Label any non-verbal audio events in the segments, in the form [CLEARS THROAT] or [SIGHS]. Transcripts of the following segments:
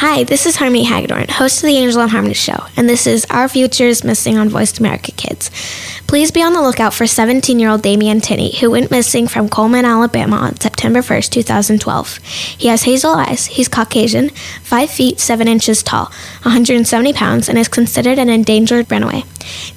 Hi, this is Harmony Hagedorn, host of the Angel and Harmony Show, and this is Our Future is Missing on Voice America Kids. Please be on the lookout for 17 year old Damian Tinney, who went missing from Coleman, Alabama on September 1st, 2012. He has hazel eyes, he's Caucasian, 5 feet 7 inches tall, 170 pounds, and is considered an endangered runaway.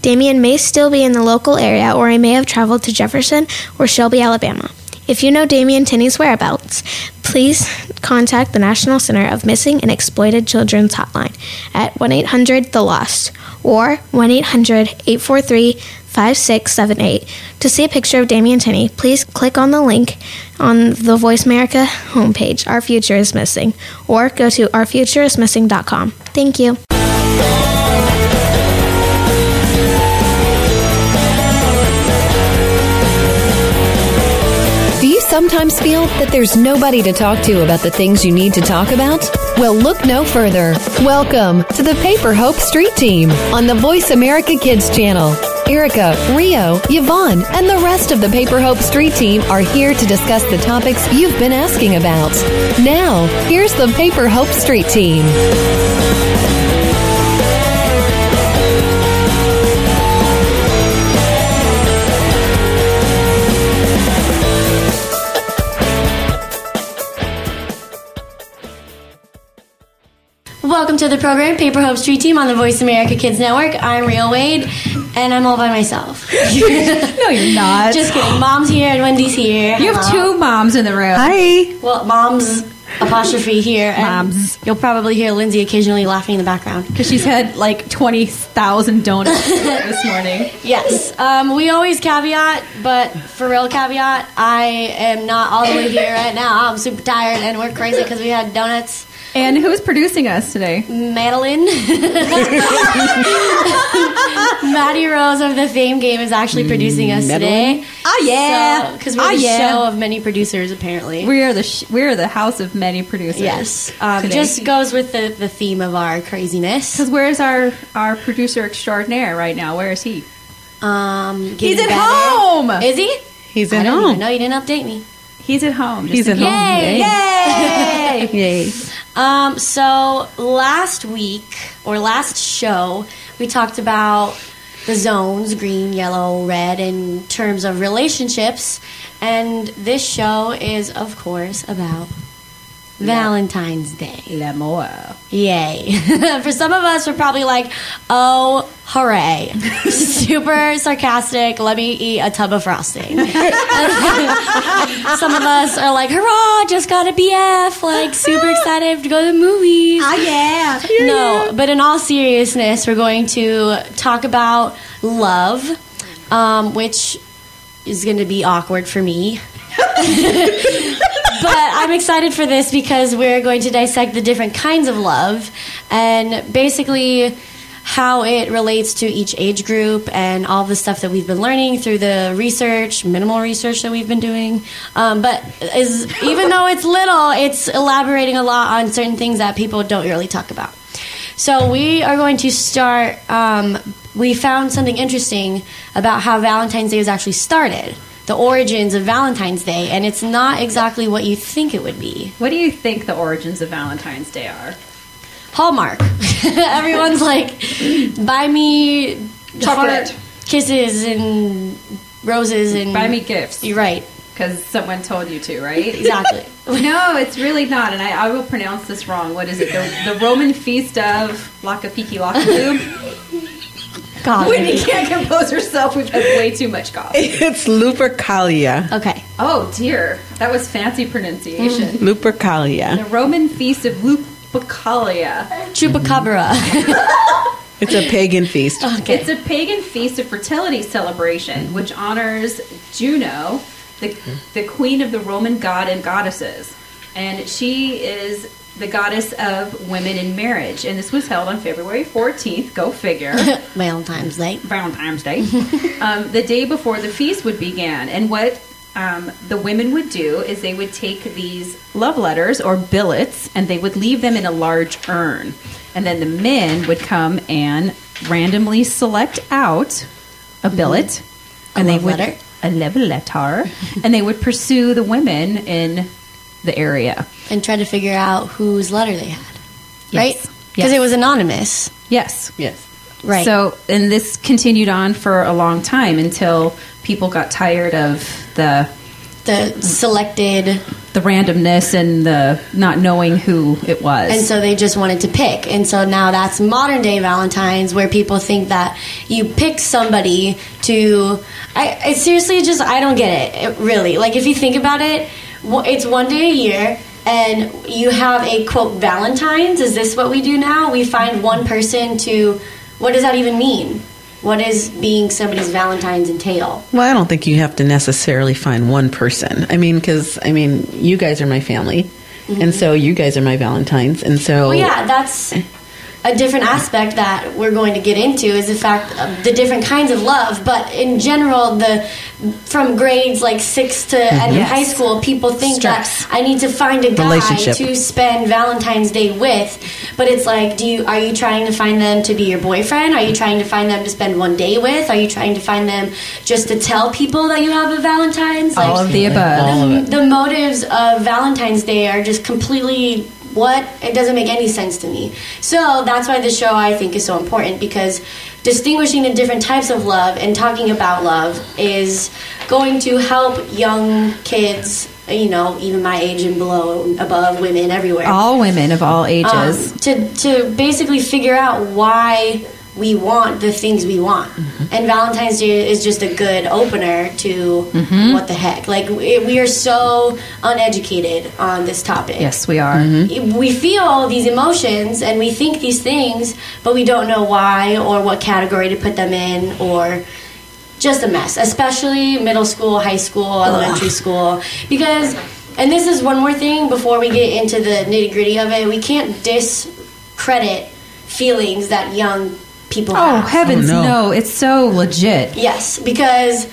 Damian may still be in the local area, or he may have traveled to Jefferson or Shelby, Alabama. If you know Damian Tinney's whereabouts, please contact the National Center of Missing and Exploited Children's Hotline at 1 800 The Lost or 1 800 843 5678. To see a picture of Damian Tinney, please click on the link on the Voice America homepage, Our Future is Missing, or go to ourfutureismissing.com. Thank you. Sometimes feel that there's nobody to talk to about the things you need to talk about? Well, look no further. Welcome to the Paper Hope Street Team on the Voice America Kids channel. Erica, Rio, Yvonne, and the rest of the Paper Hope Street Team are here to discuss the topics you've been asking about. Now, here's the Paper Hope Street Team. Welcome to the program, Paper Hope Street Team on the Voice America Kids Network. I'm Rio Wade, and I'm all by myself. [LAUGHS] no, you're not. Just kidding. Mom's here and Wendy's here. you have Hello. two moms in the room. Hi. Well, mom's apostrophe here. And Moms. You'll probably hear Lindsay occasionally laughing in the background. Because she's had like 20,000 donuts [LAUGHS] this morning. Yes. Um, we always caveat, but for real caveat, I am not all the way here right now. I'm super tired, and we're crazy because we had donuts. And who's producing us today? Madeline. [LAUGHS] Maddie Rose of the Fame Game is actually producing us today. Oh, yeah. Because we're Oh, the yeah. show of many producers, apparently. We are the sh- we are the house of many producers. yes. Um, today. just goes with the, the theme of our craziness. because where's our our producer extraordinaire right now? Where is he? Um, He's at better. home. Is he? He's at don't home. No. You didn't update me. He's at home. Just He's at home. Yay! Yay! Yay. [LAUGHS] Um, so last week or last show, we talked about the zones green, yellow, red in terms of relationships, and this show is, of course, about Valentine's Day. L'amour. Yay. [LAUGHS] For some of us, we're probably like, oh, hooray. [LAUGHS] Super sarcastic. Let me eat a tub of frosting. [LAUGHS] some of us are like, hurrah, just got a BF. Like, super excited to go to the movies. Oh yeah. No, but in all seriousness, we're going to talk about love, um, which is going to be awkward for me. But I'm excited for this because we're going to dissect the different kinds of love and basically how it relates to each age group and all the stuff that we've been learning through the research, minimal research that we've been doing. Um, but is even though it's little, it's elaborating a lot on certain things that people don't really talk about. So we are going to start. Um, we found something interesting about how Valentine's Day was actually started, the origins of Valentine's Day, and it's not exactly what you think it would be. What do you think the origins of Valentine's Day are? Hallmark. [LAUGHS] Everyone's like, buy me Chocolate. kisses and roses and Buy me gifts. You're right. Because someone told you to, right? Exactly. [LAUGHS] No, it's really not, and I, I will pronounce this wrong. What is it? The, the Roman feast of Lakapiki Lakaboo? [LAUGHS] God. Whitney can't compose herself. We've had way too much coffee. [LAUGHS] It's Lupercalia. Okay. Oh dear, that was fancy pronunciation. Mm-hmm. Lupercalia. The Roman feast of Lupercalia. Chupacabra. [LAUGHS] It's a pagan feast. okay. It's a pagan feast of fertility celebration, which honors Juno, the, the queen of the Roman god and goddesses. And she is the goddess of women in marriage. And this was held on February 14th, go figure, [LAUGHS] Valentine's Day. Valentine's Day, [LAUGHS] um, the day before the feast would begin. And what um, the women would do is they would take these love letters or billets and they would leave them in a large urn. And then the men would come and randomly select out a billet. A and they would letter? a love letter, and they would pursue the women in the area. And try to figure out whose letter they had. right? Because Yes. it was anonymous, Yes. Yes. right? So, and this continued on for a long time until people got tired of the the selected, the randomness and the not knowing who it was. and so they just wanted to pick, and so now that's modern day Valentine's, where people think that you pick somebody to. I, I seriously just I don't get it, it really. Like if you think about it, wh- it's one day a year. And you have a quote Valentine's. Is this what we do now? We find one person to. What does that even mean? What does being somebody's Valentine's entail? Well, I don't think you have to necessarily find one person. I mean, because I mean, you guys are my family, and so you guys are my Valentines, and so Mm-hmm. Well, yeah, that's a different aspect that we're going to get into is the fact of the different kinds of love. But in general, the from grades like six to end of mm-hmm. Yes. high school, people think Stress. that I need to find a guy to spend Valentine's Day with. But it's like, do you are you trying to find them to be your boyfriend? Are you trying to find them to spend one day with? Are you trying to find them just to tell people that you have a Valentine's? all of the above. All of it. the motives of Valentine's Day are just completely what it doesn't make any sense to me. So that's why this show I think is so important because distinguishing the different types of love and talking about love is going to help young kids, you know, even my age and below, above, women everywhere all women of all ages. um, to to basically figure out why we want the things we want. Mm-hmm. And Valentine's Day is just a good opener to Mm-hmm. what the heck. Like we, we are so uneducated on this topic. yes, we are. We feel these emotions and we think these things, but we don't know why or what category to put them in or just a mess, especially middle school, high school, elementary school. Because, and this is one more thing before we get into the nitty gritty of it, we can't discredit feelings that young people Oh have. heavens, Oh, no. no. It's so legit. Yes, because ag-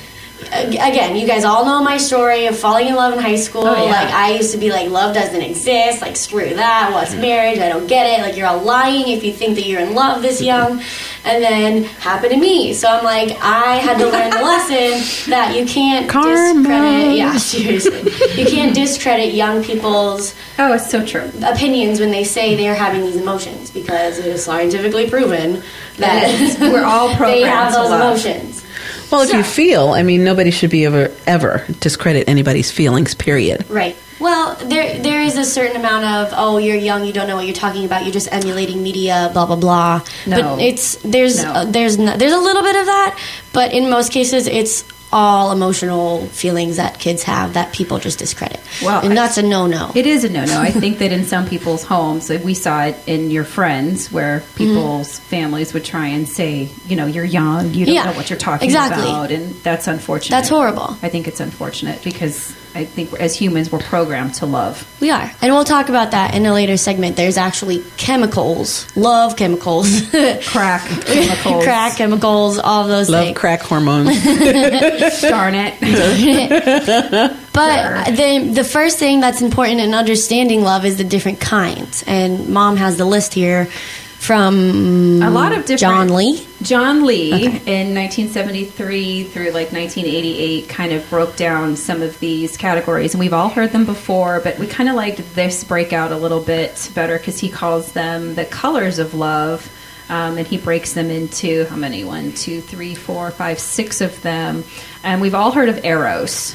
again, you guys all know my story of falling in love in high school. Oh, yeah. Like I used to be like, love doesn't exist. Like screw that. What's hmm. marriage? I don't get it. Like you're all lying if you think that you're in love this hmm. young. And then happened to me. So I'm like, I had to learn the [LAUGHS] lesson that you can't Karma. discredit. Yeah, seriously, you can't discredit young people's Oh, it's so true. opinions when they say they're having these emotions because it is scientifically proven that We're all [LAUGHS] they programmed have to those love. emotions. Well, if you feel, I mean, nobody should be ever ever discredit anybody's feelings. Period. Right. Well, there there is a certain amount of oh you're young you don't know what you're talking about you're just emulating media blah blah blah. No. But it's there's No. uh, there's no, there's a little bit of that, but in most cases it's all emotional feelings that kids have that people just discredit. Well, and that's a no no. It is a no no. I [LAUGHS] think that in some people's homes, like we saw it in your friends, where mm-hmm. people's families would try and say, you know, you're young, you don't Yeah, know what you're talking exactly. about, and that's unfortunate. That's horrible. I think it's unfortunate because I think as humans, we're programmed to love. We are. And we'll talk about that in a later segment. There's actually chemicals, love chemicals, [LAUGHS] Crack chemicals. crack chemicals, all of those Love things. crack hormones. [LAUGHS] Darn it. [LAUGHS] But the the first thing that's important in understanding love is the different kinds. And mom has the list here from a lot of different John Lee. John Lee in 1973 through like 1988 kind of broke down some of these categories, and we've all heard them before, but we kind of liked this breakout a little bit better because he calls them the colors of love. Um, and he breaks them into how many? One, two, three, four, five, six of them. And we've all heard of eros.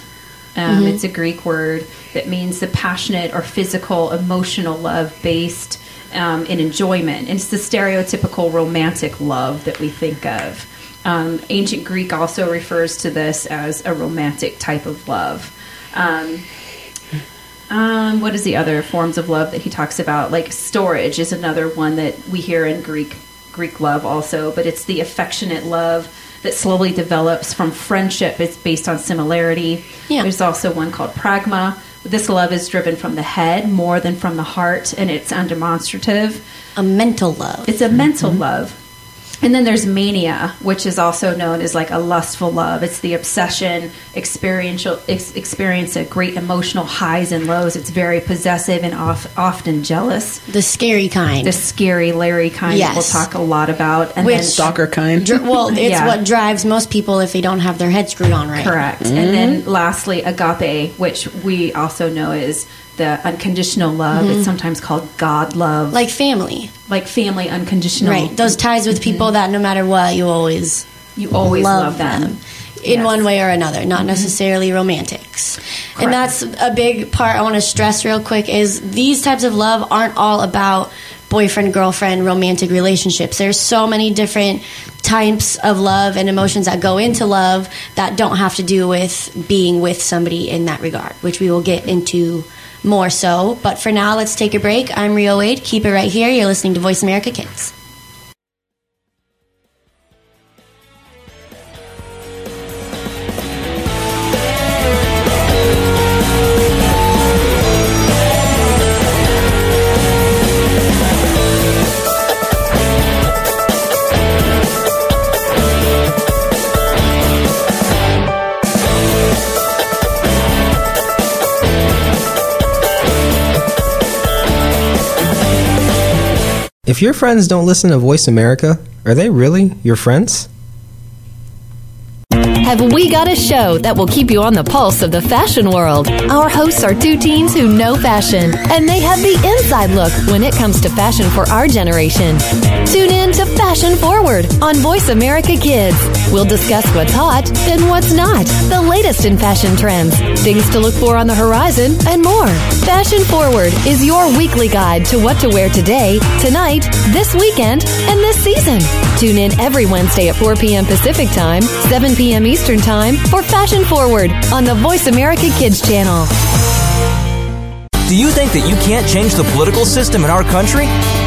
Um, It's a Greek word that means the passionate or physical, emotional love based um, in enjoyment. And it's the stereotypical romantic love that we think of. Um, ancient Greek also refers to this as a romantic type of love. Um, um, what is the other forms of love that he talks about? Like storge is another one that we hear in Greek Greek love also, but it's the affectionate love that slowly develops from friendship. It's based on similarity. Yeah. There's also one called pragma. This love is driven from the head more than from the heart, and it's undemonstrative. A mental love. It's a mental mm-hmm. love. And then there's mania, which is also known as like a lustful love. It's the obsession, experiential ex- experience of great emotional highs and lows. It's very possessive and off, often jealous. the scary kind. The scary Larry kind that we'll talk a lot about. And Which- then Stalker kind. Dr- well, [LAUGHS] it's Yeah. what drives most people if they don't have their head screwed on right. Correct. And then lastly, agape, which we also know is the unconditional love. It's mm-hmm. sometimes called God love, Like family. like family unconditional. Right. Those mm-hmm. ties with mm-hmm. people that no matter what, you always you always love, love them. them. in Yes. one way or another, not necessarily romantics. And that's a big part I want to stress real quick is these types of love aren't all about boyfriend girlfriend romantic relationships. There's so many different types of love and emotions that go into love that don't have to do with being with somebody in that regard, which we will get into more so. But for now, let's take a break. I'm Rio Wade. Keep it right here. You're listening to Voice America Kids. If your friends don't listen to Voice America, are they really your friends? Have we got a show that will keep you on the pulse of the fashion world? Our hosts are two teens who know fashion, and they have the inside look when it comes to fashion for our generation. Tune in to Fashion Forward on Voice America Kids. We'll discuss what's hot and what's not, the latest in fashion trends, things to look for on the horizon, and more. Fashion Forward is your weekly guide to what to wear today, tonight, this weekend, and this season. Tune in every Wednesday at 4 p.m. Pacific Time, 7 p.m. Eastern Time for Fashion Forward on the Voice America Kids channel. Do you think that you can't change the political system in our country?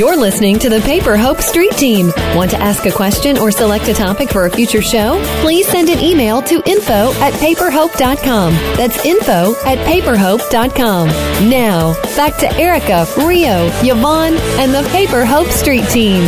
You're listening to the Paper Hope Street Team. Want to ask a question or select a topic for a future show? Please send an email to info at paperhope.com. That's info at paperhope.com. Now, back to Erica, Rio, Yvonne, and the Paper Hope Street Team.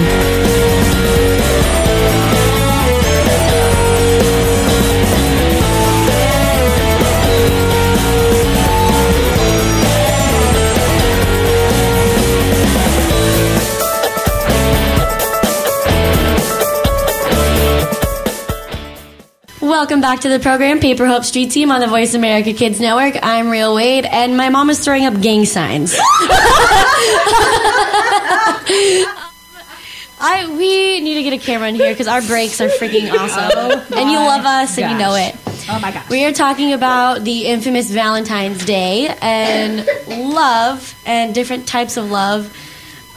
Welcome back to the program, Paper Hope Street Team on the Voice America Kids Network. I'm Rio Wade, and my mom is throwing up gang signs. [LAUGHS] I we need to get a camera in here because our breaks are freaking awesome, and you love us and you know it. Oh my gosh. We are talking about the infamous Valentine's Day and love and different types of love.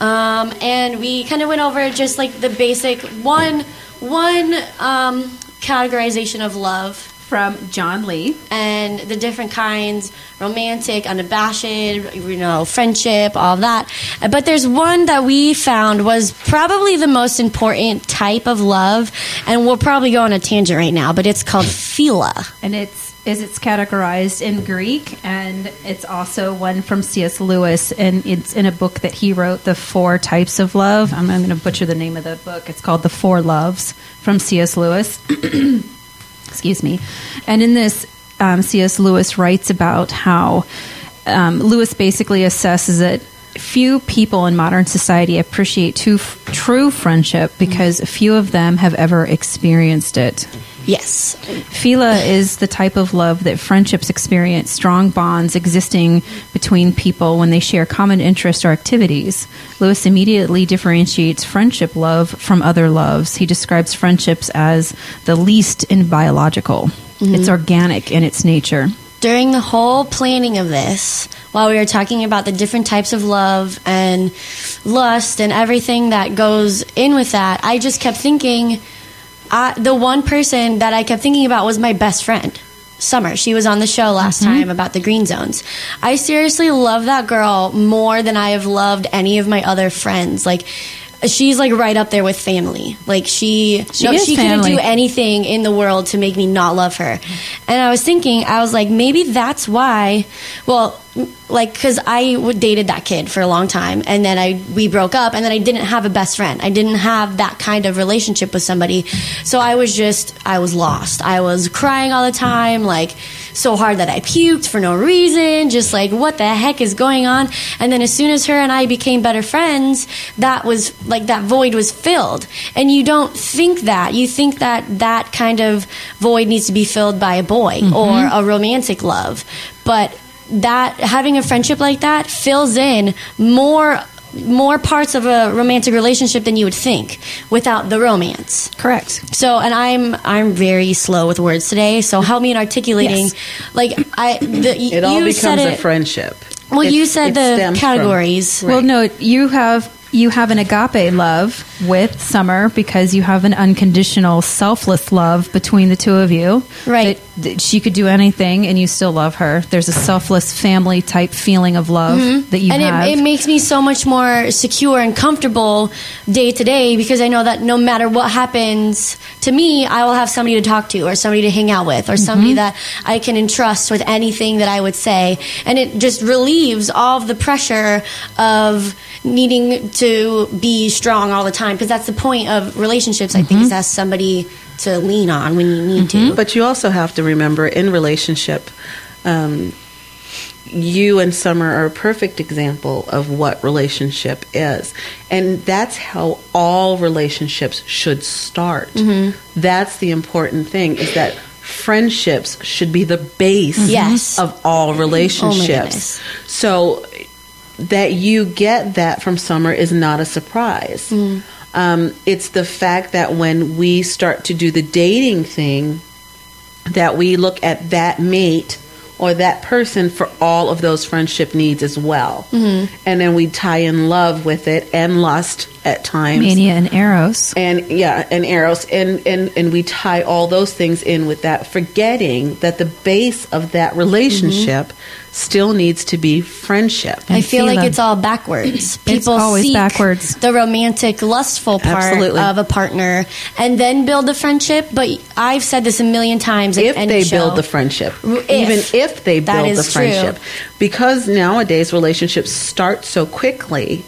Um, and we kind of went over just like the basic one one um, categorization of love From John Lee. and the different kinds romantic unabashed you know friendship all that but there's one that we found was probably the most important type of love and we'll probably go on a tangent right now but it's called philia and it's is it's categorized in Greek, and it's also one from C.S. Lewis, and it's in a book that he wrote, "The Four Types of Love." I'm, I'm going to butcher the name of the book. It's called "The Four Loves" from C.S. Lewis. [CLEARS THROAT] Excuse me. And in this, um, C.S. Lewis writes about how um, Lewis basically assesses that few people in modern society appreciate true, true friendship because few of them have ever experienced it. Yes philia is the type of love that friendships experience strong bonds existing between people when they share common interests or activities. Lewis immediately differentiates friendship love from other loves. He describes friendships as the least in biological. Mm-hmm. It's organic in its nature. during the whole planning of this, while we were talking about the different types of love and lust and everything that goes in with that, I just kept thinking I, the one person that I kept thinking about was my best friend. Summer. She was on the show last mm-hmm. time about the green zones. I seriously love that girl more than I have loved any of my other friends. Like, she's like right up there with family. Like she, She no, she couldn't do anything in the world to make me not love her. And I was thinking, I was like, maybe that's why. Well, like because I w- dated that kid for a long time, and then I we broke up, and then I didn't have a best friend. I didn't have that kind of relationship with somebody, so I was just I was lost. I was crying all the time, like so hard that I puked for no reason. Just like what the heck is going on? And then as soon as her and I became better friends, that was like that void was filled. And you don't think that. You think that that kind of void needs to be filled by a boy mm-hmm. or a romantic love, but that having a friendship like that fills in more more parts of a romantic relationship than you would think without the romance. Correct. So, and I'm I'm very slow with words today. So help me in articulating. Yes. Like I, the, It all you said becomes a it- friendship. Well, you said the stems from- categories. Well, no, you have you have an agape love with Summer because you have an unconditional, selfless love between the two of you. Right. That, that she could do anything, and you still love her. There's a selfless family type feeling of love that you Mm-hmm. and have. it, it makes me so much more secure and comfortable day to day because I know that no matter what happens to me, I will have somebody to talk to or somebody to hang out with or somebody Mm-hmm. that I can entrust with anything that I would say. And it just relieves all of the pressure of needing to be strong all the time because that's the point of relationships, I Mm-hmm. think, is as somebody to lean on when you need to. But you also have to remember in relationship, um, you and Summer are a perfect example of what relationship is. And that's how all relationships should start. That's the important thing is that friendships should be the base Yes. of all relationships. goodness. so that you get that from Summer is not a surprise. Um, it's the fact that when we start to do the dating thing, that we look at that mate or that person for all of those friendship needs as well. Mm-hmm. And then we tie in love with it and lust at times. Mania and Eros. And yeah, and eros, and, and and we tie all those things in with that, forgetting that the base of that relationship mm-hmm. still needs to be friendship. I feel like it's all backwards. People always seek backwards. the romantic, lustful part Absolutely. of a partner, and then build the friendship. But I've said this a million times. if they show. build the friendship, If. even if they That build the is true. friendship, because nowadays relationships start so quickly,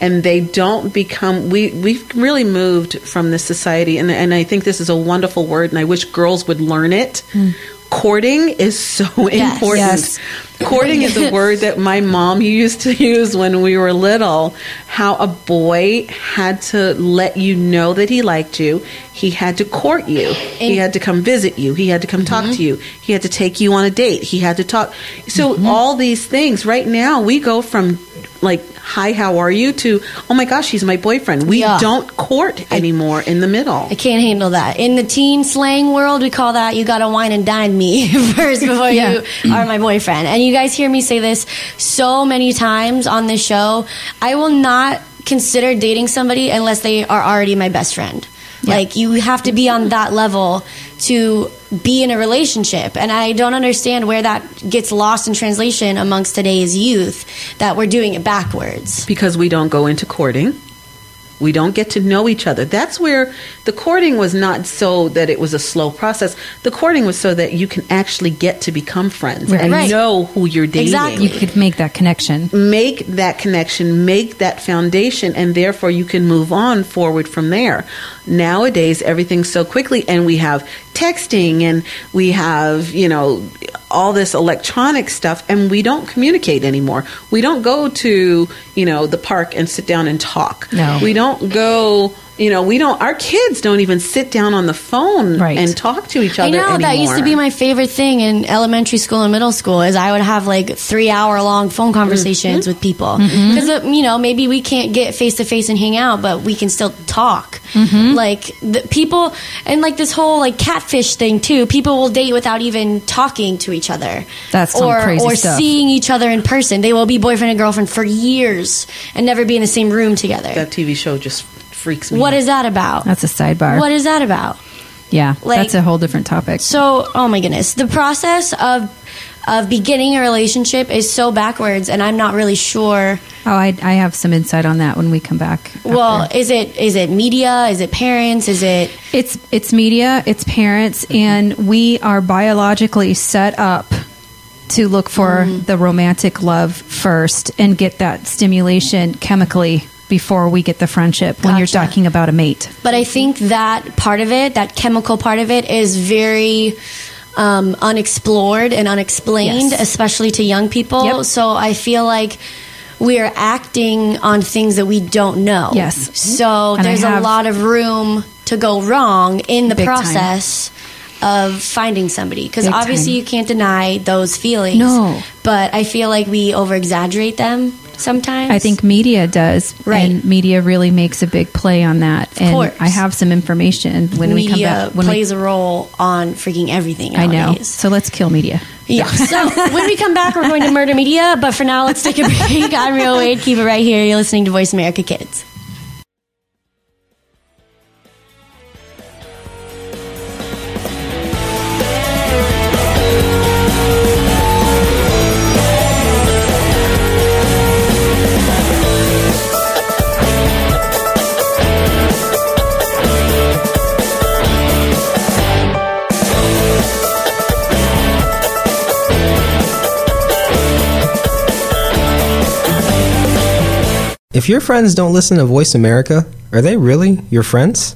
and they don't become. We we've really moved from this society, and and I think this is a wonderful word, and I wish girls would learn it. Hmm. Courting is so Yes. important. Yes. Courting is a word that my mom [LAUGHS] used to use when we were little. How a boy had to let you know that he liked you. He had to court you. he had to come visit you. He had to come talk mm-hmm. to you. He had to take you on a date. He had to talk. So mm-hmm. all these things. Right now, we go from like, "Hi, how are you?" to, "Oh my gosh, he's my boyfriend." We Yeah. don't court anymore in the middle. I can't handle that. In the teen slang world, we call that you got to wine and dine me [LAUGHS] first before Yeah. you are my boyfriend. And you guys hear me say this so many times on this show. I will not consider dating somebody unless they are already my best friend. Like you have to be on that level to be in a relationship. And I don't understand where that gets lost in translation amongst today's youth that we're doing it backwards. because we don't go into courting. We don't get to know each other. That's where the courting was not so that it was a slow process. The courting was so that you can actually get to become friends and Right. know who you're dating. Exactly. You could make that connection. Make that connection, make that foundation, and therefore you can move on forward from there. Nowadays, everything's so quickly, and we have texting and we have, you know, all this electronic stuff, and we don't communicate anymore. We don't go to, you know, the park and sit down and talk. No. We don't go. You know, we don't. Our kids don't even sit down on the phone Right. and talk to each other I know anymore. that used to be my favorite thing in elementary school and middle school is I would have like three hour long phone mm-hmm. conversations with people mm-hmm. because uh, you know maybe we can't get face to face and hang out but we can still talk mm-hmm. like the people and like this whole like catfish thing too people will date without even talking to each other That's some or crazy or stuff. seeing each other in person they will be boyfriend and girlfriend for years and never be in the same room together that TV show just freaks me. what out. is that about That's a sidebar. what is that about yeah, like- that's a whole different topic. so, oh my goodness, the process of of beginning a relationship is so backwards, and I'm not really sure. Oh, I, I have some insight on that when we come back. Well, after. is it is it media? Is it parents? Is it it's it's media, it's parents, and we are biologically set up to look for mm. the romantic love first and get that stimulation chemically before we get the friendship when you're talking about a mate. But I think that part of it, that chemical part of it, is very um, unexplored and unexplained, Yes. especially to young people. Yep. So I feel like we are acting on things that we don't know. Yes. So And there's a lot of room to go wrong in the Big time. process. Of finding somebody, because obviously time. you can't deny those feelings. No. but I feel like we over exaggerate them sometimes. I think media does, Right. and media really makes a big play on that. and course. I have some information when we come back. When plays we, a role on freaking everything. I know. So let's kill media. Yeah. [LAUGHS] So when we come back, we're going to murder media. But for now, let's take a [LAUGHS] break. I'm Rio Wade. Keep it right here. You're listening to Voice America Kids. If your friends don't listen to Voice America, are they really your friends?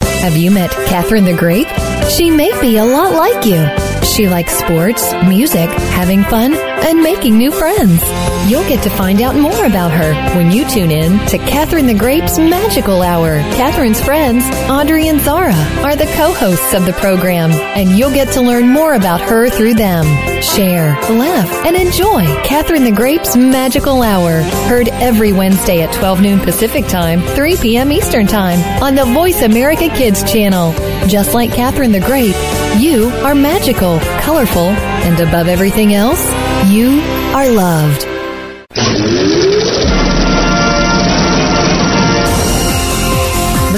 Have you met Catherine the Great? She may be a lot like you. She likes sports, music, having fun, and making new friends. You'll get to find out more about her when you tune in to Catherine the Grape's Magical Hour. Catherine's friends, Audrey and Zara, are the co-hosts of the program, and you'll get to learn more about her through them. Share, laugh, and enjoy Catherine the Grape's Magical Hour. Heard every Wednesday at 12 noon Pacific Time, 3 p.m. Eastern Time on the Voice America Kids channel. Just like Catherine the Grape, you are magical, colorful, and above everything else, you are loved.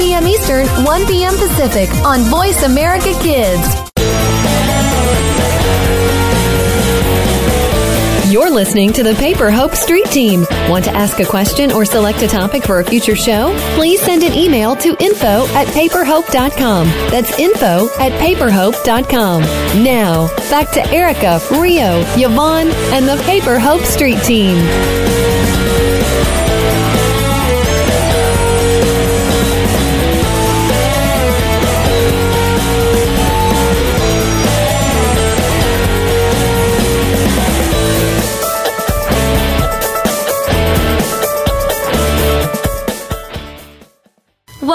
p.m. Eastern, 1 p.m. Pacific on Voice America Kids. You're listening to the Paper Hope Street Team. Want to ask a question or select a topic for a future show? Please send an email to info at paperhope.com. That's info at paperhope.com. Now, back to Erica, Rio, Yvonne, and the Paper Hope Street Team.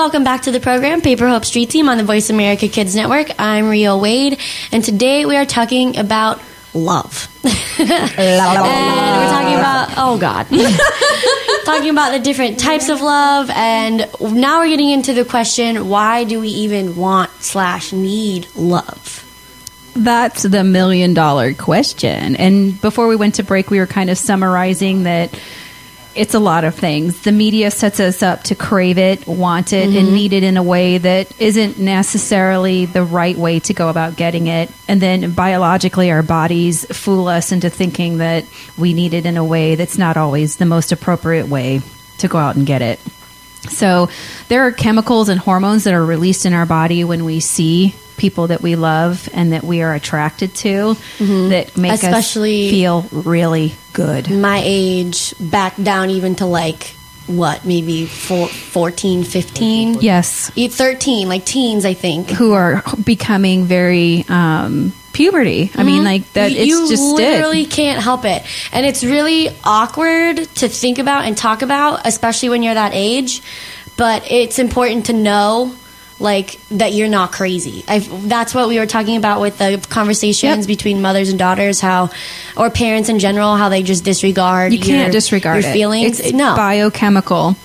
Welcome back to the program, Paper Hope Street Team on the Voice America Kids Network. I'm Rio Wade, and today we are talking about love. [LAUGHS] and we're talking about, oh God. [LAUGHS] talking about the different types of love, and now we're getting into the question why do we even want slash need love? That's the million dollar question. And before we went to break, we were kind of summarizing that it's a lot of things. The media sets us up to crave it, want it, and mm-hmm. need it in a way that isn't necessarily the right way to go about getting it. And then biologically, our bodies fool us into thinking that we need it in a way that's not always the most appropriate way to go out and get it. So there are chemicals and hormones that are released in our body when we see people that we love and that we are attracted to that make Especially- us feel really good. My age back down even to like, what, maybe four, 14, 15? Yes. E- 13, like teens, I think. Who are becoming very um, puberty. I mean, like that. You just literally it. can't help it, and it's really awkward to think about and talk about, especially when you're that age. But it's important to know like that you're not crazy. i that's what we were talking about with the conversations Yep. between between mothers and daughters, how or parents in general, how they just disregard. You can't your- disregard your it. feelings. It's no, biochemical.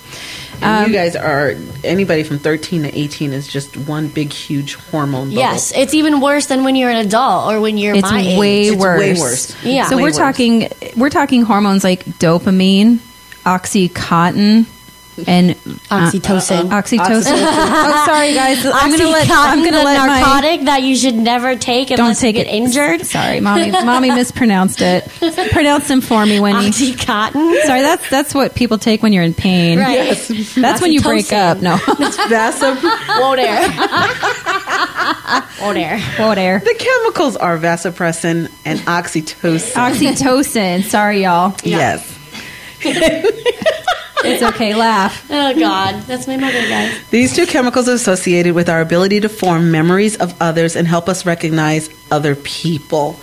Um, you guys are anybody from 13 to 18 is just one big huge hormone bubble. yes, it's even worse than when you're an adult or when you're It's my way age. It's worse. way worse. Yeah. So Way we're worse. talking we're talking hormones like dopamine, oxycontin, and Oxytocin. Uh, oxytocin. oh, sorry guys. [LAUGHS] I'm gonna let I'm gonna the let my narcotic that you should never take don't take you get it injured. Sorry, mommy. mommy mispronounced it. [LAUGHS] Pronounce them for me, Winnie. Oxycontin. Sorry, that's that's what people take when you're in pain. Right. That's when you break up. No, [LAUGHS] Vasa- Whoa there. Whoa there. whoa there. the chemicals are vasopressin and oxytocin. Oxytocin. Sorry, y'all. Yes. It's okay. Laugh. [LAUGHS] Oh God, that's my mother, guys. These two chemicals are associated with our ability to form memories of others and help us recognize other people.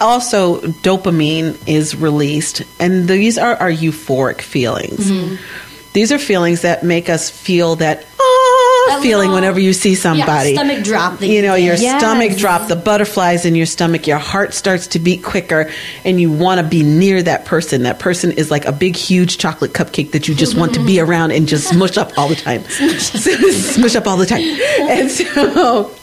Also, dopamine is released, and these are our euphoric feelings. Mm-hmm. These are feelings that make us feel that feeling little- whenever you see somebody. Yeah, stomach drop. you know, your. Yes. stomach drop, the butterflies in your stomach, your heart starts to beat quicker, and you want to be near that person. That person is like a big, huge chocolate cupcake that you just want to be [LAUGHS] around and just smush up all the time. [LAUGHS] [LAUGHS] smush up all the time. And so.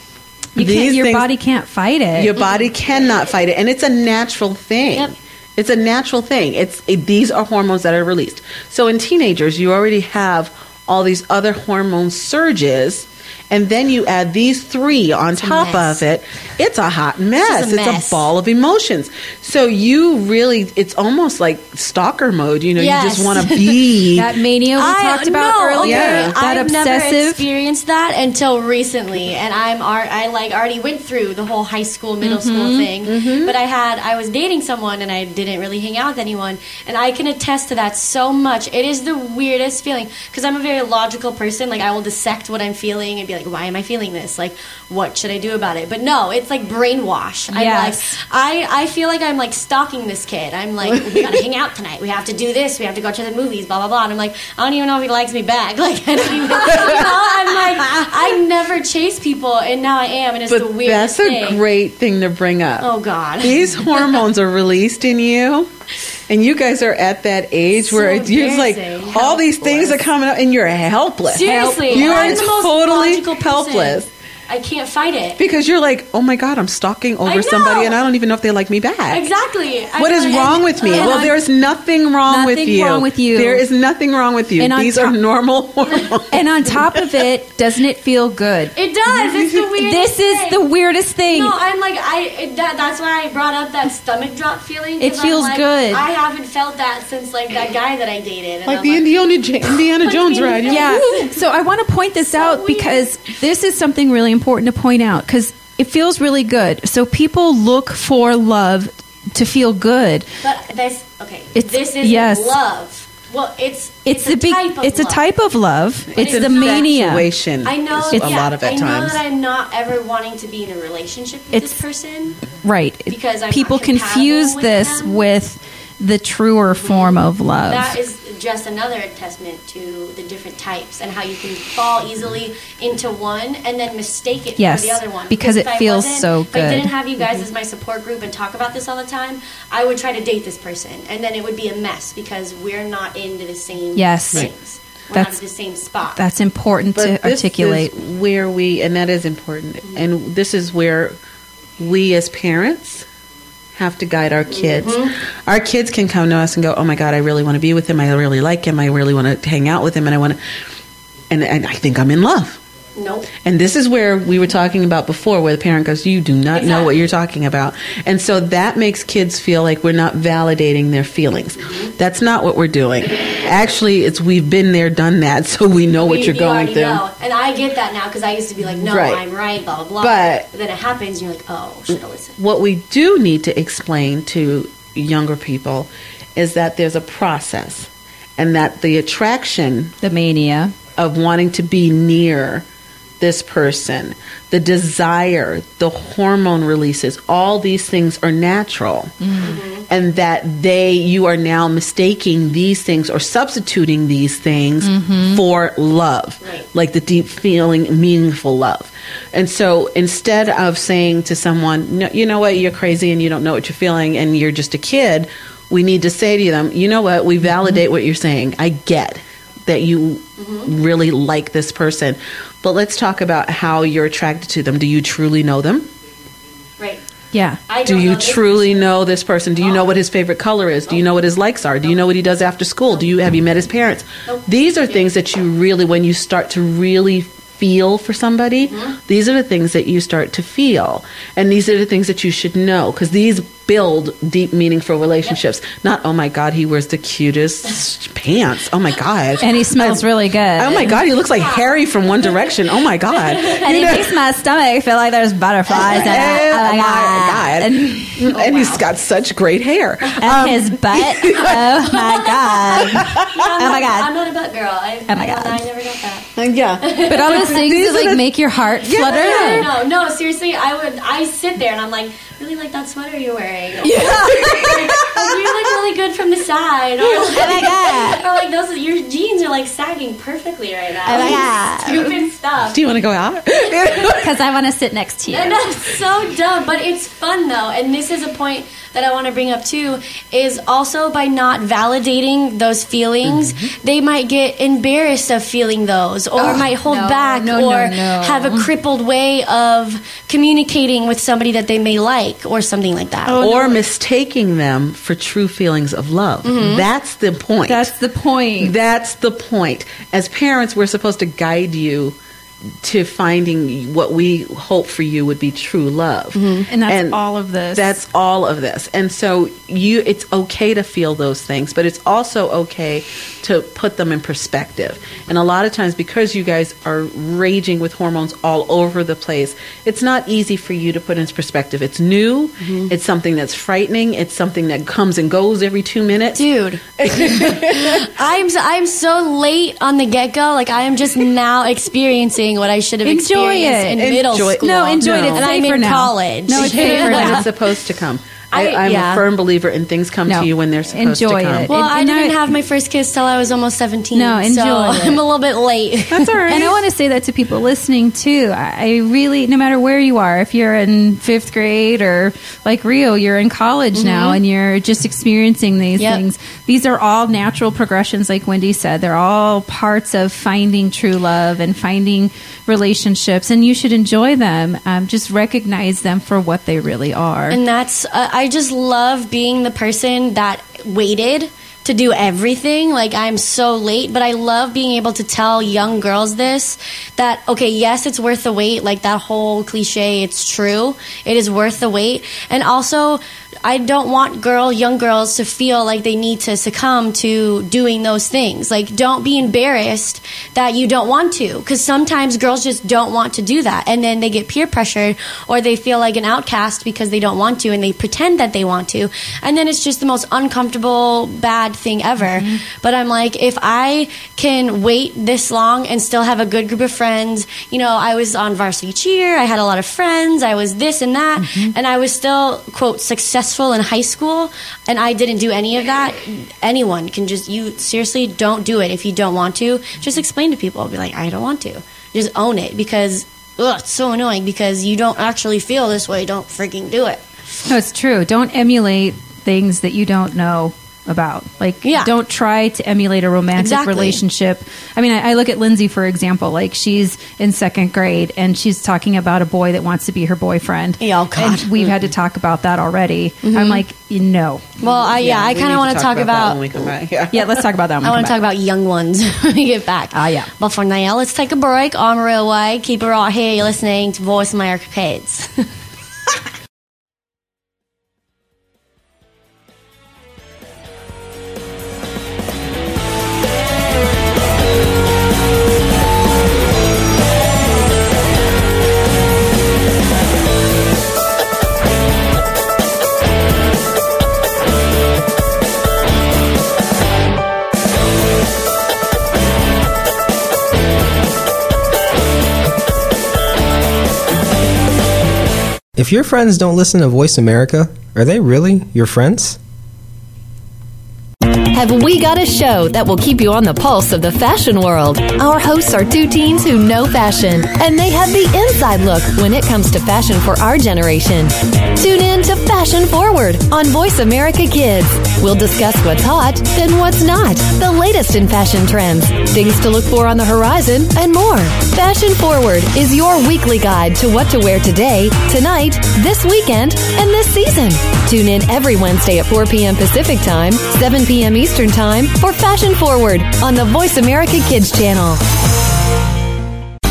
You these your things- body can't fight it. your body cannot fight it, and it's a natural thing. Yep. It's a natural thing. It's it, these are hormones that are released. So in teenagers, you already have all these other hormone surges, and then you add these three on top of it. It's a hot mess. a it's mess. a ball of emotions. So you really, it's almost like stalker mode. You know, you just want to [LAUGHS] be. that mania we talked about no, earlier. Yeah. That I've never obsessive. experienced that until recently, and I'm ar- I like already went through the whole high school, middle Mm-hmm. school thing. But I had I was dating someone, and I didn't really hang out with anyone, and I can attest to that so much. It is the weirdest feeling because I'm a very logical person. Like I will dissect what I'm feeling and be like, why am I feeling this? Like, what should I do about it? But no, it's like brainwash. I'm like, I, I feel like I'm like stalking this kid. I'm like, [LAUGHS] we gotta hang out tonight. We have to do this. We have to go to the movies. Blah blah blah. And I'm like, I don't even know if he likes me back. [LAUGHS] Like, I don't even. You know, I'm like, I never chase people, and now I am, and it's the but weirdest that's a thing. great thing to bring up. Oh God. these [LAUGHS] hormones are released in you and you guys are at that age So where it's you're like embarrassing. all these things are coming up and you're helpless Seriously, you I'm are the most totally helpless. person. Helpless I can't fight it. because you're like oh my god i'm stalking over somebody and i don't even know if they like me back Exactly. what I'm is like- wrong with me? Well, I'm- there's nothing wrong with Nothing you. wrong with you. There is nothing wrong with you. And on These are normal [LAUGHS] hormones. and on top of it, doesn't it feel good? It does. It's the weirdest. This is thing. the weirdest thing. No, I'm like I. It, that, that's why I brought up that stomach drop feeling. It feels like, good. I haven't felt that since like that guy that I dated. And like I'm the Indiana, J- Indiana [LAUGHS] Jones ride. You're yeah. So I want to point this out weird. because this is something really important to point out because it feels really good. So people look for love to feel good. But this okay. It's- this is yes. love. Well, it's It's, a the big. type of it's love. a type of love. It's, it's the mania. I know is a yeah, lot of at I times. know that I'm not ever wanting to be in a relationship with It's- this person. Right. Because I'm people not confuse with this them. with the truer form of love. That is just another testament to the different types and how you can fall easily into one and then mistake it Yes, for the other one. because it feels wasn't- so If I didn't have you guys as mm-hmm. my support group and talk about this all the time, I would try to date this person, and then it would be a mess because we're not into the same Yes. things. We're That's- not at the same spot. That's important But to this articulate. is where we, and that is important, and this is where we as parents have to guide our kids. Mm-hmm. Our kids can come to us and go, "Oh my God, I really want to be with him. I really like him. I really want to hang out with him, and I want to." And, and I think I'm in love. Nope. And this is where we were talking about before, where the parent goes, "You do not know what you're talking about," and so that makes kids feel like we're not validating their feelings. Mm-hmm. That's not what we're doing. Actually, it's we've been there, done that, so we know what We- you're you going through. know. And I get that now because I used to be like, no, Right. I'm right, blah, blah, blah. But- then it happens and you're like, oh, should have listened. what we do need to explain to younger people is that there's a process and that the attraction the mania. of wanting to be near this person, the desire, the hormone releases, all these things are natural. Mm-hmm. and that they you are now mistaking these things or substituting these things mm-hmm. for love, like the deep feeling, meaningful love. And so instead of saying to someone, no, you know what, you're crazy and you don't know what you're feeling and you're just a kid, we need to say to them, you know what, we validate mm-hmm. what you're saying. I get that you mm-hmm. really like this person. But let's talk about how you're attracted to them. Do you truly know them? Right. Yeah. I Do you know this truly know this person? Do you know oh. what his favorite color is? Do you know what his likes are? Do you know what he does after school? Do you have you met his parents? These are things that you really when you start to really feel for somebody, mm-hmm. these are the things that you start to feel. And these are the things that you should know because these build deep meaningful relationships. Not oh my god, he wears the cutest pants. Oh my god. And he smells really good. Oh my god, he looks like Harry from One Direction. Oh my god. [LAUGHS] And he makes my stomach feel like there's butterflies in it. [LAUGHS] Oh, oh my god. And, And oh he's got such great hair. and um, his [LAUGHS] butt. Oh my god. oh my God. I'm not a butt girl. I, Oh my I, God. I never got that. Uh, yeah. But all those things These that like the- make your heart flutter. Yeah. No, no, seriously, I would. I sit there and I'm like, really like that sweater you're wearing. Yeah. [LAUGHS] like, you look really good from the side. Or like, Oh my God. Or like those, your jeans are like sagging perfectly right now. Oh my God. Stupid stuff. Do you want to go out? [LAUGHS] Because I want to sit next to you. And that's so dumb, but it's fun though. And this is a point that I want to bring up too is also by not validating those feelings, Mm-hmm. they might get embarrassed of feeling those or might hold no, back no, no, or no. have a crippled way of communicating with somebody that they may like or something like that. or mistaking them for true feelings of love. Mm-hmm. That's the point. That's the point. That's the point. As parents, we're supposed to guide you to finding what we hope for you would be true love. Mm-hmm. And that's all of this. That's all of this. And so you it's okay to feel those things, but it's also okay to put them in perspective. And a lot of times because you guys are raging with hormones all over the place, it's not easy for you to put into perspective. It's new, mm-hmm. it's something that's frightening, it's something that comes and goes every 2 minutes. Dude, [LAUGHS] I'm so, I'm so late on the get go. Like I am just now experiencing what I should have Enjoy experienced it. in middle school. No, enjoy it. It's and I'm in now. college. No, it's safer [LAUGHS] when now. it's supposed to come. I, I- I'm yeah. a firm believer in things come No. to you when they're supposed Enjoy to come. it. Well, And- I didn't I- have my first kiss till I was almost 17. No, enjoy so [LAUGHS] it. I'm a little bit late. That's all right. And I want to say that to people listening too. I I really, no matter where you are, if you're in fifth grade or like Rio, you're in college now and you're just experiencing these Yep. things. These are all natural progressions, like Wendy said. They're all parts of finding true love and finding relationships, and you should enjoy them. Um, just recognize them for what they really are. And that's, uh, I just love being the person that waited to do everything. Like, I'm so late, but I love being able to tell young girls this that, okay, yes, it's worth the wait. Like, that whole cliche, it's true. It is worth the wait. And also, I don't want girl, young girls to feel like they need to succumb to doing those things. Like, don't be embarrassed that you don't want to, because sometimes girls just don't want to do that, and then they get peer pressured or they feel like an outcast because they don't want to, and they pretend that they want to, and then it's just the most uncomfortable, bad thing ever. Mm-hmm. But I'm like, if I can wait this long and still have a good group of friends, you know, I was on varsity cheer, I had a lot of friends, I was this and that, mm-hmm. and I was still quote successful in high school, and I didn't do any of that. Anyone can just you seriously don't do it if you don't want to. Just explain to people. Be like, I don't want to. Just own it because ugh, it's so annoying because you don't actually feel this way. Don't freaking do it. No, it's true. Don't emulate things that you don't know about. Like, Yeah. don't try to emulate a romantic Exactly. relationship. I mean, I, I look at Lindsay, for example. Like, she's in second grade and she's talking about a boy that wants to be her boyfriend. Yeah, oh, God. Mm-hmm. And we've had to talk about that already. I'm like, you know. Well, I, yeah, I kind of want to talk that about. when we come back. [LAUGHS] Yeah. Yeah, let's talk about that one. I want to talk about young ones [LAUGHS] when we get back. Ah, yeah. But for now, let's take a break. I'm Rio Wade. Keep it right here. You're listening to Voice America Kids. [LAUGHS] If your friends don't listen to Voice America, are they really your friends? Have we got a show that will keep you on the pulse of the fashion world. Our hosts are two teens who know fashion, and they have the inside look when it comes to fashion for our generation. Tune in to Fashion Forward on Voice America Kids. We'll discuss what's hot and what's not, the latest in fashion trends, things to look for on the horizon, and more. Fashion Forward is your weekly guide to what to wear today, tonight, this weekend, and this season. Tune in every Wednesday at 4 p.m. Pacific Time, 7 p.m. Eastern Time for Fashion Forward on the Voice America Kids channel.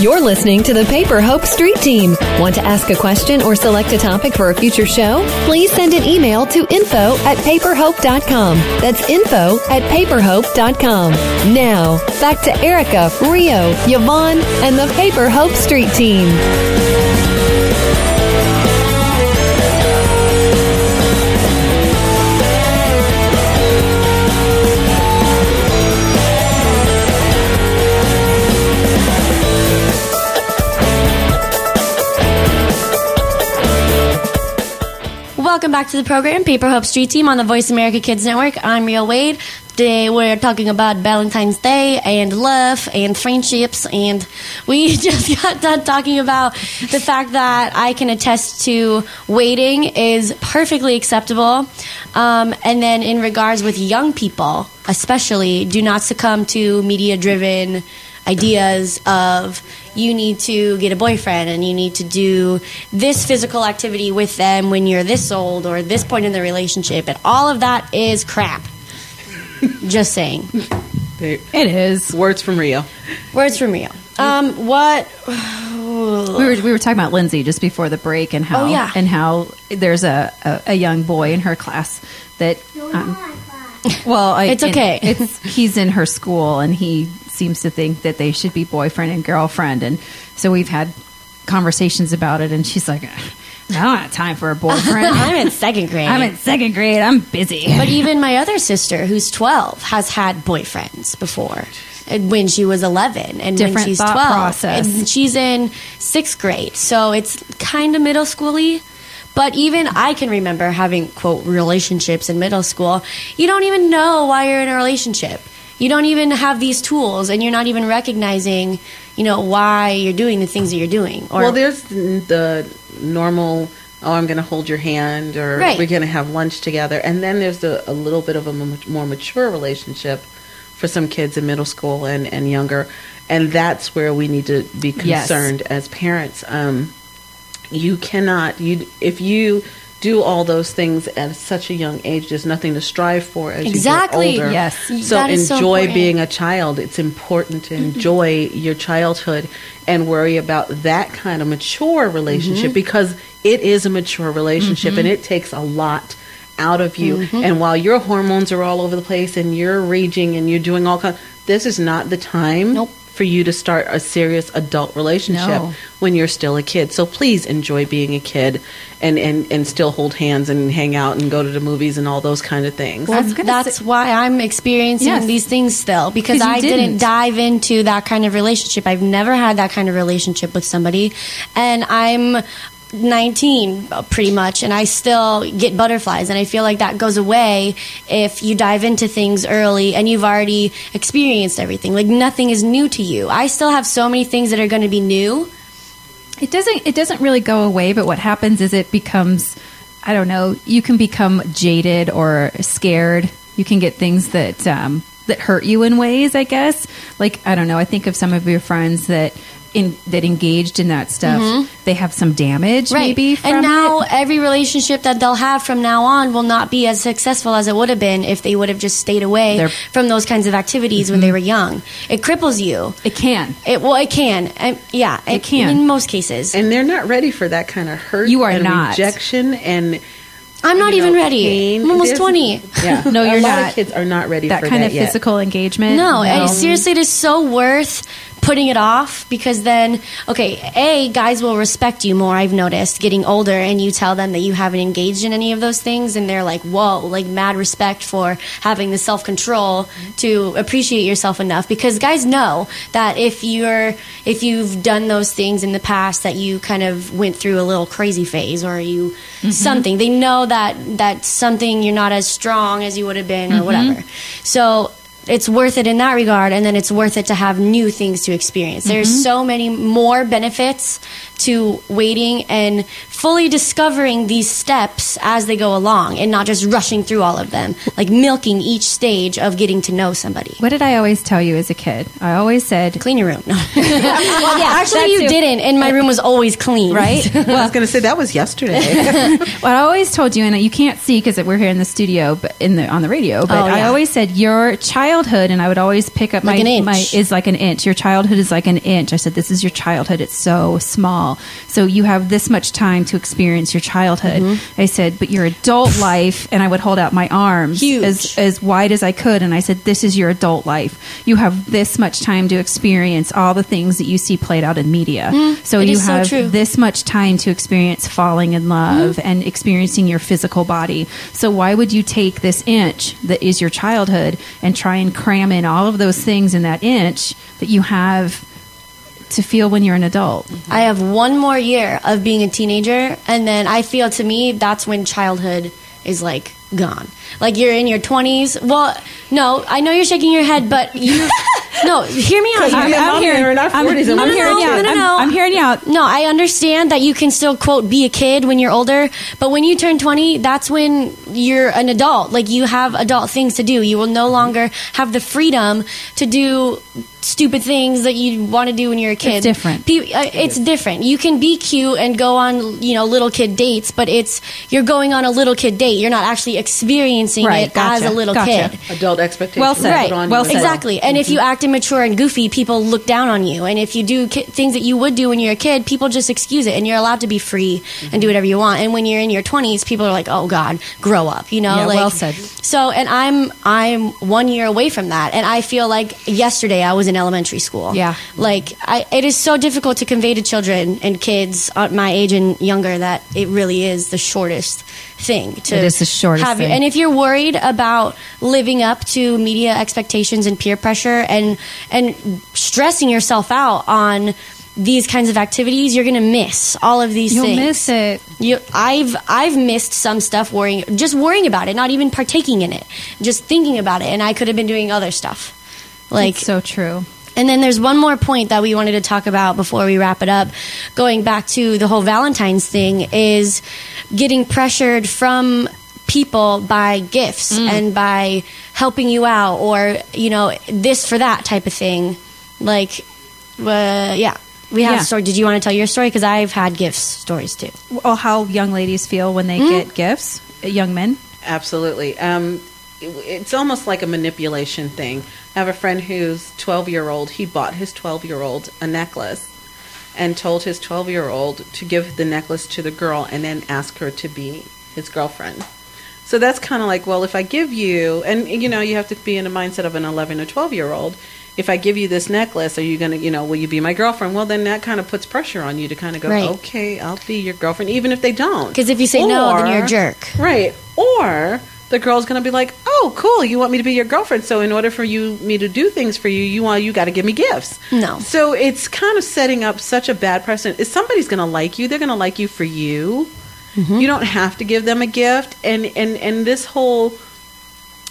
You're listening to the Paper Hope Street Team. Want to ask a question or select a topic for a future show? Please send an email to info at paperhope.com. That's info at paperhope.com. Now, back to Erica, Rio, Yvonne, and the Paper Hope Street Team. Welcome back to the program, Paper Hope Street Team on the Voice America Kids Network. I'm Rio Wade. Today we're talking about Valentine's Day and love and friendships, and we [LAUGHS] just got done talking about the fact that I can attest to waiting is perfectly acceptable. Um, and then in regards with young people, especially, do not succumb to media-driven ideas of you need to get a boyfriend and you need to do this physical activity with them when you're this old or this point in the relationship and all of that is crap [LAUGHS] just saying It is. Words from Rio. words from Rio um, what [SIGHS] We were, we were talking about Lindsay just before the break and how Oh, yeah. and how there's a, a, a young boy in her class that um, well I, It's okay. [LAUGHS] it's he's in her school and he seems to think that they should be boyfriend and girlfriend. And so we've had conversations about it and she's like I don't have time for a boyfriend. [LAUGHS] I'm in second grade. I'm in second grade. I'm busy. But even my other sister who's 12 has had boyfriends before and when she was 11 and when she's 12 process. and she's in sixth grade. So it's kind of middle schooly. But even i can remember having quote relationships in middle school. You don't even know why you're in a relationship you don't even have these tools and you're not even recognizing you know why you're doing the things that you're doing or well, there's the normal. Oh, I'm going to hold your hand, or Right. we're going to have lunch together, and then there's the, a little bit of a more mature relationship for some kids in middle school and, and younger, and that's where we need to be Yes. concerned as parents. Um, you cannot you if you do all those things at such a young age. There's nothing to strive for as Exactly. you get older. Exactly. Yes. So so enjoy important. being a child. It's important to enjoy your childhood and worry about that kind of mature relationship Mm-hmm. because it is a mature relationship and it takes a lot out of you. Mm-hmm. And while your hormones are all over the place and you're raging and you're doing all kind, this is not the time Nope. For you to start a serious adult relationship No. when you're still a kid. So please enjoy being a kid and, and, and still hold hands and hang out and go to the movies and all those kind of things. Well, that's say- why I'm experiencing Yes. these things still because I didn't. didn't. dive into that kind of relationship. I've never had that kind of relationship with somebody, and I'm 19 uh, pretty much, and I still get butterflies, and I feel like that goes away if you dive into things early and you've already experienced everything. Like nothing is new to you. I still have so many things that are going to be new. It doesn't. It doesn't really go away. But what happens is it becomes. I don't know. You can become jaded or scared. You can get things that um, that hurt you in ways. I guess. Like I don't know. I think of some of your friends that in that engaged in that stuff, mm-hmm. they have some damage maybe from and now it. every relationship that they'll have from now on will not be as successful as it would have been if they would have just stayed away They're- from those kinds of activities when they mm-hmm. were young. It cripples you. It can. It well, it can. And, yeah, It can. in most cases. And they're not ready for that kind of hurt. You are and not. rejection and. I'm not you know, even ready. pain. I'm almost There's- twenty. Yeah, [LAUGHS] No, you're a lot not. Of kids are not ready that for kind that of yet. physical engagement. No, and seriously, it is so worth putting it off because then, okay, A, guys will respect you more, I've noticed, getting older, and you tell them that you haven't engaged in any of those things, and they're like, whoa, like mad respect for having the self control to appreciate yourself enough. Because guys know that if you're, if you've done those things in the past, that you kind of went through a little crazy phase or you mm-hmm. something, they know that that something you're not as strong as you would have been or mm-hmm. whatever. So, it's worth it in that regard and then it's worth it to have new things to experience. There's mm-hmm. so many more benefits to waiting and fully discovering these steps as they go along and not just rushing through all of them like milking each stage of getting to know somebody What did I always tell you as a kid? I always said, clean your room no. [LAUGHS] [LAUGHS] well yeah, actually you too. didn't and my room was always clean right? Well, [LAUGHS] I was going to say that was yesterday. Well, I always told you, and you can't see because we're here in the studio, but in the on the radio. But Oh, I always said your childhood, and I would always pick up Like my an inch. my is like an inch. Your childhood is like an inch. I said this is your childhood. It's so small. So you have this much time to experience your childhood. Mm-hmm. I said, but your adult [LAUGHS] life, and I would hold out my arms Huge. as as wide as I could, and I said, this is your adult life. You have this much time to experience all the things that you see played out in media. so Mm-hmm. it you is so have this much time to experience falling in love Mm-hmm. and experiencing your physical body. So why would you take this inch that is your childhood and try and cram in all of those things in that inch that you have to feel when you're an adult? Mm-hmm. I have one more year of being a teenager, and then I feel to me that's when childhood is like gone. Like you're in your 20s. Well, no, I know you're shaking your head, but you. [LAUGHS] no, hear me out. I'm- I'm hearing- in our I'm, 40s and I'm hearing you no, out. no, I'm- no. I'm hearing you out. No, I understand that you can still quote be a kid when you're older, but when you turn 20, that's when you're an adult. Like you have adult things to do. You will no longer have the freedom to do stupid things that you want to do when you're a kid. It's different. Pe- uh, it's different. You can be cute and go on, you know, little kid dates, but it's you're going on a little kid date. You're not actually experiencing Right, it as a little gotcha. kid. Adult expectations. Well said. put Right. on Well said. Exactly. And if you act immature and goofy, people look down on you. And if you do ki- things that you would do when you're a kid, people just excuse it. And you're allowed to be free and do whatever you want. And when you're in your 20s, people are like, "Oh God, grow up," you know. Yeah, like, well said. So, and I'm I'm one year away from that, and I feel like yesterday I was in elementary school. Yeah. Like I, it is so difficult to convey to children and kids at my age and younger that it really is the shortest thing to It is the shortest have. thing. And if you're worried about living up to media expectations and peer pressure and and stressing yourself out on these kinds of activities, you're going to miss all of these You'll things. miss it. You, I've I've missed some stuff worrying, just worrying about it, not even partaking in it, just thinking about it, and I could have been doing other stuff. Like It's so true. and then there's one more point that we wanted to talk about before we wrap it up. Going back to the whole Valentine's thing is getting pressured from people by gifts and by helping you out or, you know, this for that type of thing. Like, uh, yeah. We have Yeah. a story. Did you want to tell your story? Because I've had gifts stories too. Well, how young ladies feel when they get gifts, uh, young men. Absolutely. Um, it- it's almost like a manipulation thing. I have a friend who's 12 year old. He bought his 12 year old a necklace and told his 12 year old to give the necklace to the girl and then ask her to be his girlfriend. So that's kind of like, well, if I give you, and you know, you have to be in the mindset of an 11 or 12 year old. If I give you this necklace, are you going to, you know, will you be my girlfriend? Well, then that kind of puts pressure on you to kind of go, Right. okay, I'll be your girlfriend, even if they don't. Because if you say no, then you're a jerk. Right. Or the girl's to be like, "Oh, cool, you want me to be your girlfriend, so in order for you me to do things for you, you want you got to give me gifts." No. So it's kind of setting up such a bad precedent. If somebody's to like you, they're to like you for you. Mm-hmm. You don't have to give them a gift and and and this whole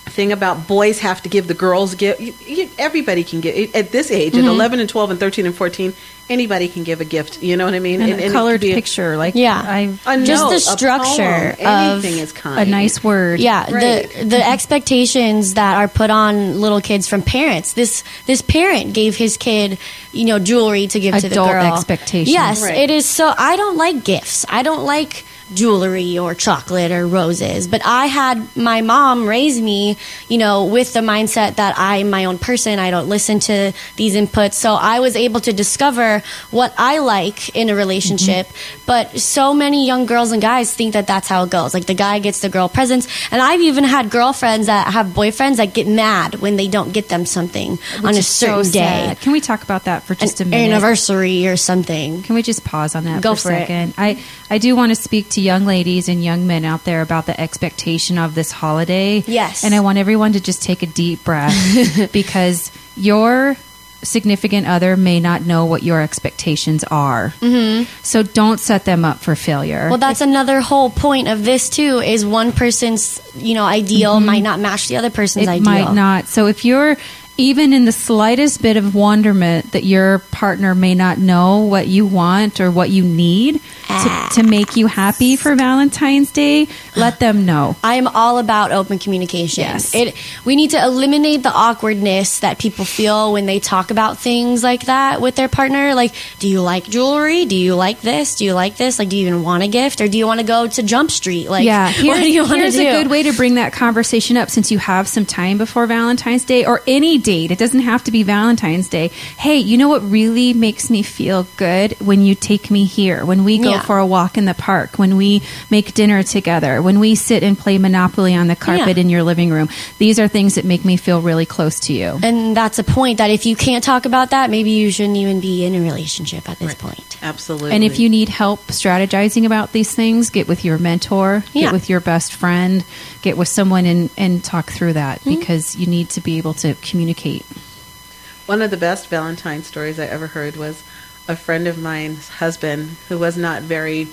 thing about boys have to give the girls gift. You, you, everybody can give at this age, Mm-hmm. at 11 and 12 and 13 and 14. Anybody can give a gift. You know what I mean? And, it a could colored be a- picture, like Yeah. I a Just note, the a structure poem, of anything is a nice word. Yeah, Right. the the [LAUGHS] expectations that are put on little kids from parents. This this parent gave his kid, you know, jewelry to give to the girl. expectations. Yes, Right. it is so I don't like gifts. I don't like jewelry or chocolate or roses, but I had my mom raise me, you know, with the mindset that I'm my own person. I don't listen to these inputs. So I was able to discover what I like in a relationship. Mm-hmm. But so many young girls and guys think that that's how it goes. Like the guy gets the girl presents. And I've even had girlfriends that have boyfriends that get mad when they don't get them something on a is so certain day. Can we talk about that for just An a minute? anniversary or something. Can we just pause on that Go for for a it. I, I do want to speak to young ladies and young men out there about the expectation of this holiday. Yes. And I want everyone to just take a deep breath [LAUGHS] because your significant other may not know what your expectations are. Mm-hmm. So don't set them up for failure. Well, that's another whole point of this too. Is one person's you know ideal might not match the other person's it ideal. might not. So if you're even in the slightest bit of wonderment that your partner may not know what you want or what you need to, ah. to make you happy for Valentine's Day, let them know. I am all about open communication. Yes. It we need to eliminate the awkwardness that people feel when they talk about things like that with their partner. Like, do you like jewelry? Do you like this? Do you like this? Like, do you even want a gift, or do you want to go to Jump Street? Like, yeah, what do you want to do? here's a good way to bring that conversation up since you have some time before Valentine's Day or any date. It doesn't have to be Valentine's Day. Hey, you know what really makes me feel good when you take me here, when we go Yeah. for a walk in the park, when we make dinner together, when we sit and play Monopoly on the carpet Yeah. in your living room. These are things that make me feel really close to you. And that's a point that if you can't talk about that, maybe you shouldn't even be in a relationship at this point. Absolutely. And if you need help strategizing about these things, get with your mentor, Yeah. get with your best friend, get with someone and, and talk through that Mm-hmm. because you need to be able to communicate. One of the best Valentine stories I ever heard was a friend of mine's husband who was not very,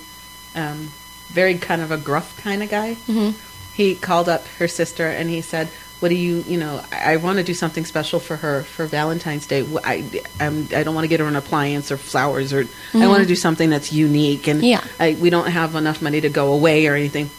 um, very kind of a gruff kind of guy. Mm-hmm. He called up her sister and he said, "What do you, you know? I, I want to do something special for her for Valentine's Day. I, I'm, I don't want to get her an appliance or flowers, or I want to do something that's unique. And Yeah. I, we don't have enough money to go away or anything."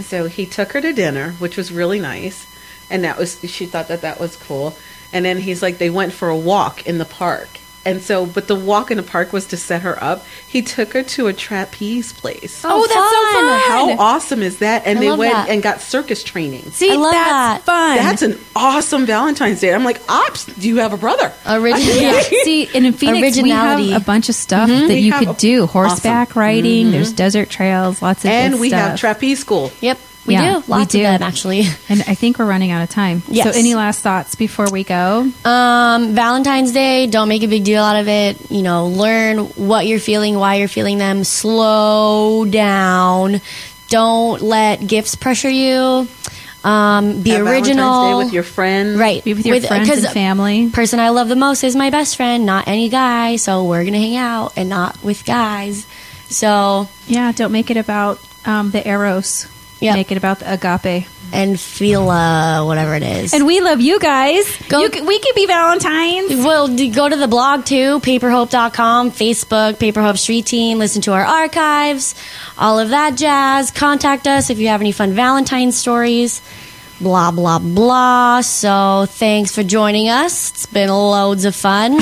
So he took her to dinner, which was really nice, and that was she thought that that was cool. And then he's like, they went for a walk in the park, and so but the walk in the park was to set her up. He took her to a trapeze place. Oh, that's so fun. How awesome is that? And I they went that. and got circus training. See, I love that's that. fun. That's an awesome Valentine's Day. I'm like, ops, do you have a brother? Original. [LAUGHS] yeah. See, and in Phoenix, Originality. we have a bunch of stuff Mm-hmm. that We you could a- do. Horseback awesome. riding, there's desert trails, lots of And good we have trapeze school. Yep, we Yeah, do. Lots we do. of them actually. [LAUGHS] And I think we're running out of time. Yes. So, any last thoughts before we go? Um, Valentine's Day, don't make a big deal out of it. You know, learn what you're feeling, why you're feeling them. Slow down. Don't let gifts pressure you. Um, be Have original. Day with your friends. right. Be with your friends 'cause and family. Person I love the most is my best friend, not any guy. So we're gonna hang out and not with guys. So Yeah, don't make it about um, the eros. Yep. Make it about the agape. and feel uh, whatever it is. And we love you guys. Go- You we could be Valentines. Well, d- go to the blog too, paperhope.com, Facebook, Paper Hope Street Team, listen to our archives, all of that jazz. Contact us if you have any fun Valentine stories, blah, blah, blah. So thanks for joining us. It's been loads of fun. [LAUGHS]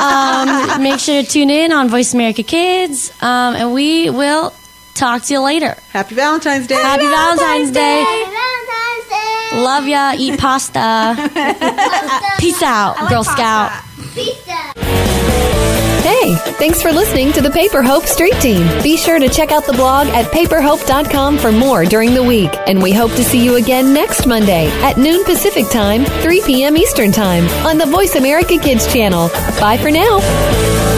um, make sure to tune in on Voice America Kids, um, and we will talk to you later. Happy Valentine's Day. Happy Valentine's Day. Valentine's Day. Love ya. Eat pasta. [LAUGHS] Peace out, Girl Scout. Pizza. Hey, thanks for listening to the Paper Hope Street Team. Be sure to check out the blog at paperhope.com for more during the week. And we hope to see you again next Monday at noon Pacific Time, 3 p.m. Eastern Time on the Voice America Kids channel. Bye for now.